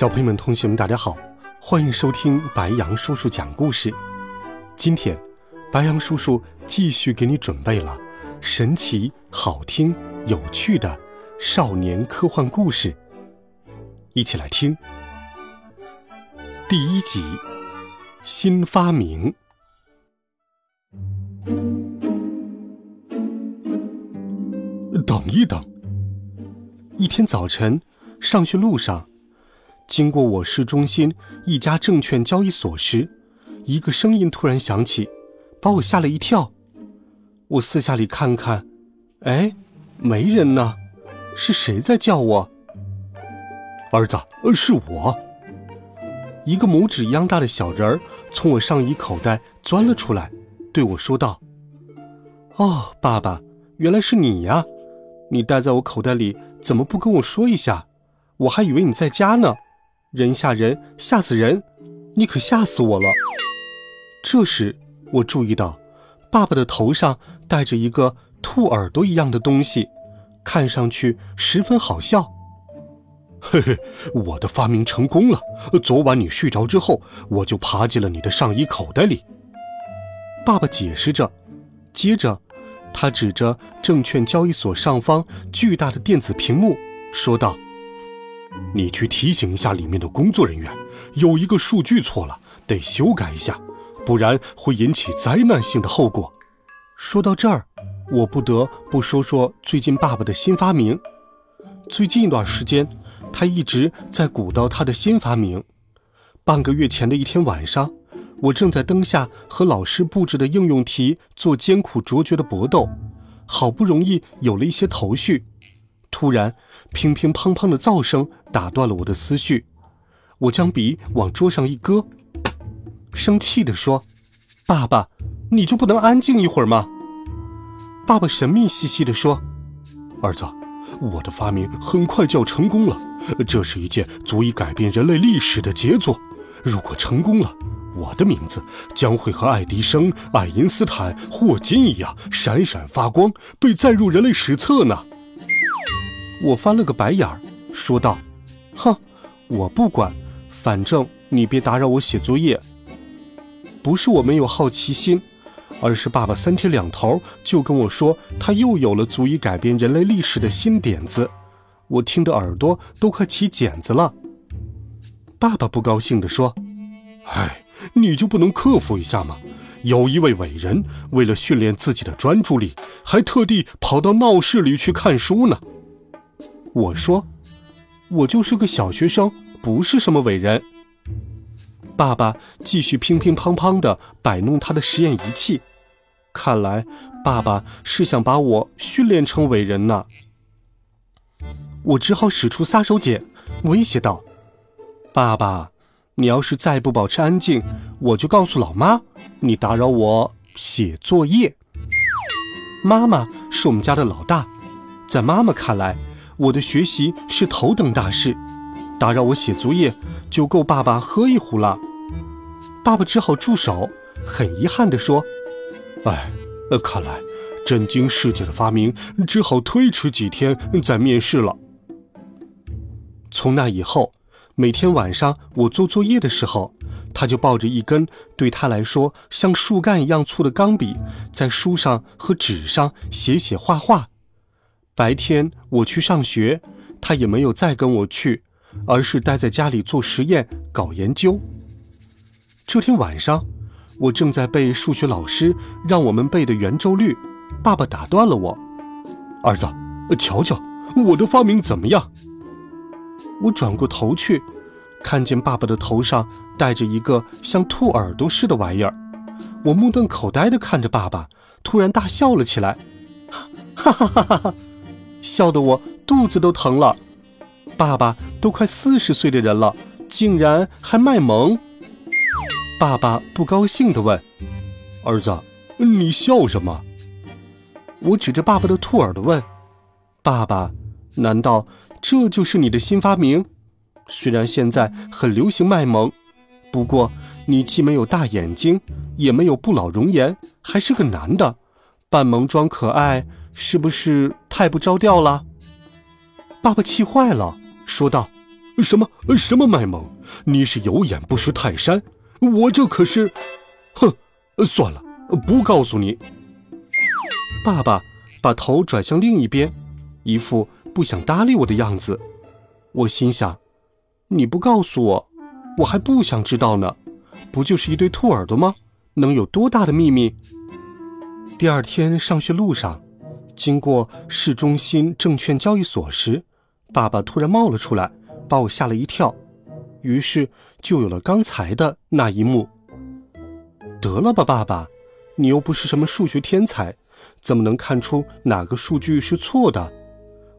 小朋友们、同学们，大家好，欢迎收听白杨叔叔讲故事。今天，白杨叔叔继续给你准备了神奇、好听、有趣的少年科幻故事，一起来听。第一集：新发明。等一等，一天早晨，上学路上。经过我市中心一家证券交易所时，一个声音突然响起，把我吓了一跳。我四下里看看，哎，没人呢，是谁在叫我？儿子，呃，是我。一个拇指一样大的小人儿从我上衣口袋钻了出来，对我说道：“哦，爸爸，原来是你呀！你待在我口袋里，怎么不跟我说一下？我还以为你在家呢。”人吓人，吓死人！你可吓死我了。这时，我注意到，爸爸的头上戴着一个兔耳朵一样的东西，看上去十分好笑。嘿嘿，我的发明成功了！昨晚你睡着之后，我就爬进了你的上衣口袋里。爸爸解释着，接着，他指着证券交易所上方巨大的电子屏幕，说道。你去提醒一下里面的工作人员，有一个数据错了，得修改一下，不然会引起灾难性的后果。说到这儿，我不得不说说最近爸爸的新发明。最近一段时间，他一直在鼓捣他的新发明。半个月前的一天晚上，我正在灯下和老师布置的应用题做艰苦卓绝的搏斗，好不容易有了一些头绪。突然，乒乒乓乓的噪声打断了我的思绪。我将笔往桌上一搁，生气地说：“爸爸，你就不能安静一会儿吗？”爸爸神秘兮兮地说：“儿子，我的发明很快就要成功了，这是一件足以改变人类历史的杰作。如果成功了，我的名字将会和爱迪生、爱因斯坦、霍金一样闪闪发光，被载入人类史册呢。”我翻了个白眼儿，说道：“哼，我不管，反正你别打扰我写作业。不是我没有好奇心，而是爸爸三天两头就跟我说他又有了足以改变人类历史的新点子，我听得耳朵都快起茧子了。”爸爸不高兴地说：“哎，你就不能克服一下吗？有一位伟人为了训练自己的专注力，还特地跑到闹市里去看书呢。”我说：“我就是个小学生，不是什么伟人。”爸爸继续乒乒乓乓地摆弄他的实验仪器，看来爸爸是想把我训练成伟人呢。我只好使出杀手锏，威胁道：“爸爸，你要是再不保持安静，我就告诉老妈，你打扰我写作业。”妈妈是我们家的老大，在妈妈看来。我的学习是头等大事，打扰我写作业就够爸爸喝一壶了。爸爸只好住手，很遗憾地说：“哎，呃，看来震惊世界的发明只好推迟几天再面试了。”从那以后，每天晚上我做作业的时候，他就抱着一根对他来说像树干一样粗的钢笔，在书上和纸上写写画画。白天我去上学，他也没有再跟我去，而是待在家里做实验、搞研究。这天晚上，我正在背数学老师让我们背的圆周率，爸爸打断了我：“儿子，瞧瞧我的发明怎么样？”我转过头去，看见爸爸的头上戴着一个像兔耳朵似的玩意儿。我目瞪口呆地看着爸爸，突然大笑了起来：“哈哈哈哈哈！”笑得我肚子都疼了，爸爸都快四十岁的人了，竟然还卖萌。爸爸不高兴地问：“儿子，你笑什么？”我指着爸爸的兔耳朵问：“爸爸，难道这就是你的新发明？虽然现在很流行卖萌，不过你既没有大眼睛，也没有不老容颜，还是个男的，扮萌装可爱，是不是太不着调了？”爸爸气坏了，说道：“什么什么卖萌？你是有眼不识泰山！我这可是……哼，算了，不告诉你。”爸爸把头转向另一边，一副不想搭理我的样子。我心想：“你不告诉我，我还不想知道呢。不就是一对兔耳朵吗？能有多大的秘密？”第二天上学路上，经过市中心证券交易所时，爸爸突然冒了出来，把我吓了一跳。于是就有了刚才的那一幕。得了吧，爸爸，你又不是什么数学天才。怎么能看出哪个数据是错的？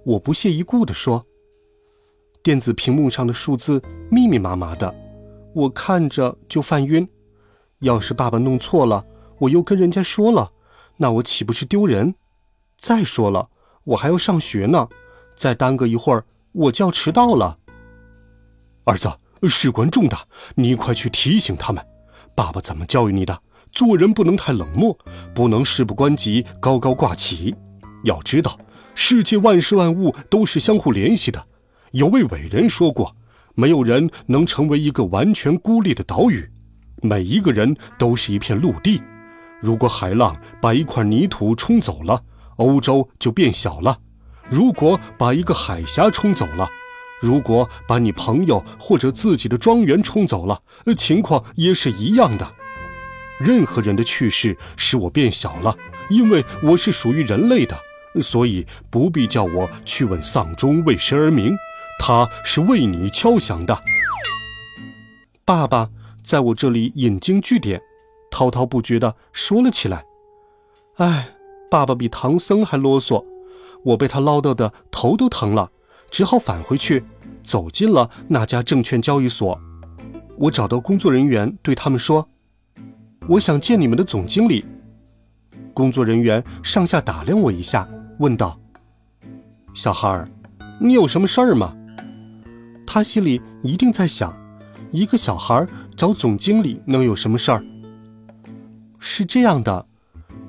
我不屑一顾地说：“电子屏幕上的数字密密麻麻的，我看着就犯晕。要是爸爸弄错了，我又跟人家说了，那我岂不是丢人？再说了，我还要上学呢，再耽搁一会儿，我就要迟到了。儿子，事关重大，你快去提醒他们。爸爸怎么教育你的？”做人不能太冷漠，不能事不关己高高挂起。要知道，世界万事万物都是相互联系的。有位伟人说过：“没有人能成为一个完全孤立的岛屿，每一个人都是一片陆地。如果海浪把一块泥土冲走了，欧洲就变小了；如果把一个海峡冲走了，如果把你朋友或者自己的庄园冲走了，情况也是一样的。”任何人的去世使我变小了，因为我是属于人类的，所以不必叫我去问丧钟为谁而鸣，它是为你敲响的。爸爸在我这里引经据典，滔滔不绝地说了起来。哎，爸爸比唐僧还啰嗦，我被他唠叨的头都疼了，只好返回去，走进了那家证券交易所。我找到工作人员，对他们说。我想见你们的总经理。工作人员上下打量我一下，问道：“小孩儿，你有什么事儿吗？”他心里一定在想：一个小孩找总经理能有什么事儿？是这样的，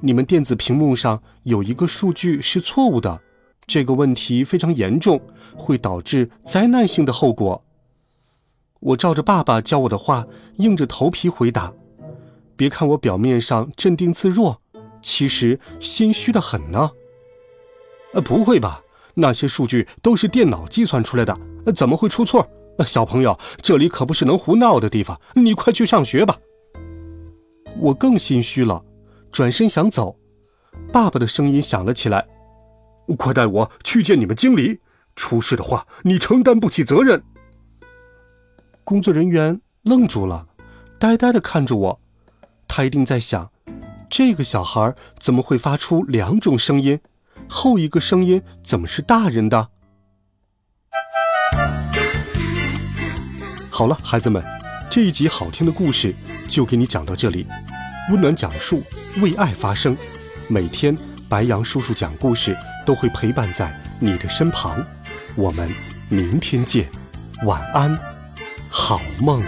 你们电子屏幕上有一个数据是错误的，这个问题非常严重，会导致灾难性的后果。我照着爸爸教我的话，硬着头皮回答。别看我表面上镇定自若，其实心虚的很呢。呃，不会吧？那些数据都是电脑计算出来的，怎么会出错？小朋友，这里可不是能胡闹的地方，你快去上学吧。我更心虚了，转身想走，爸爸的声音响了起来：“快带我去见你们经理，出事的话你承担不起责任。”工作人员愣住了，呆呆的看着我。他一定在想，这个小孩怎么会发出两种声音？后一个声音怎么是大人的？好了，孩子们，这一集好听的故事就给你讲到这里。温暖讲述，为爱发声。每天白羊叔叔讲故事都会陪伴在你的身旁。我们明天见，晚安，好梦。